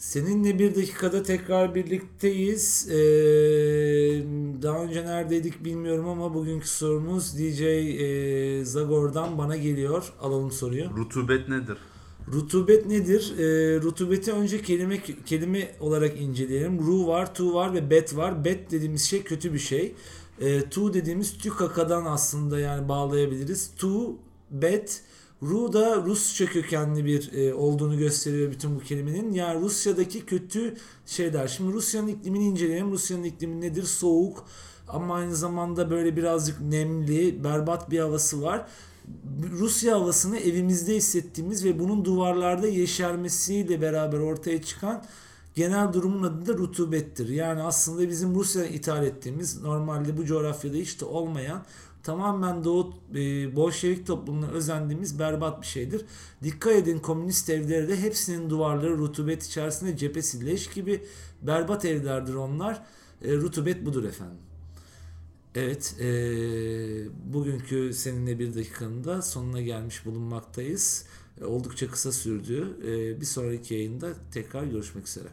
Seninle bir dakikada tekrar birlikteyiz. Ee, daha önce neredeydik bilmiyorum ama bugünkü sorumuz DJ e, Zagor'dan bana geliyor. Alalım soruyu. Rutubet nedir? Rutubet nedir? Ee, rutubeti önce kelime kelime olarak inceleyelim. Ru var, tu var ve bet var. Bet dediğimiz şey kötü bir şey. Ee, tu dediğimiz tükakadan aslında yani bağlayabiliriz. Tu, bet, Ru da Rusça kökenli bir e, olduğunu gösteriyor bütün bu kelimenin. Yani Rusya'daki kötü şeyler. Şimdi Rusya'nın iklimini inceleyelim. Rusya'nın iklimi nedir? Soğuk ama aynı zamanda böyle birazcık nemli, berbat bir havası var. Rusya havasını evimizde hissettiğimiz ve bunun duvarlarda yeşermesiyle beraber ortaya çıkan genel durumun adı da rutubettir. Yani aslında bizim Rusya'dan ithal ettiğimiz normalde bu coğrafyada hiç de olmayan tamamen Doğu e, Bolşevik toplumuna özendiğimiz berbat bir şeydir. Dikkat edin komünist evleri de hepsinin duvarları rutubet içerisinde cephesi leş gibi berbat evlerdir onlar. E, rutubet budur efendim. Evet, e, bugünkü seninle bir dakikanın da sonuna gelmiş bulunmaktayız. E, oldukça kısa sürdü. E, bir sonraki yayında tekrar görüşmek üzere.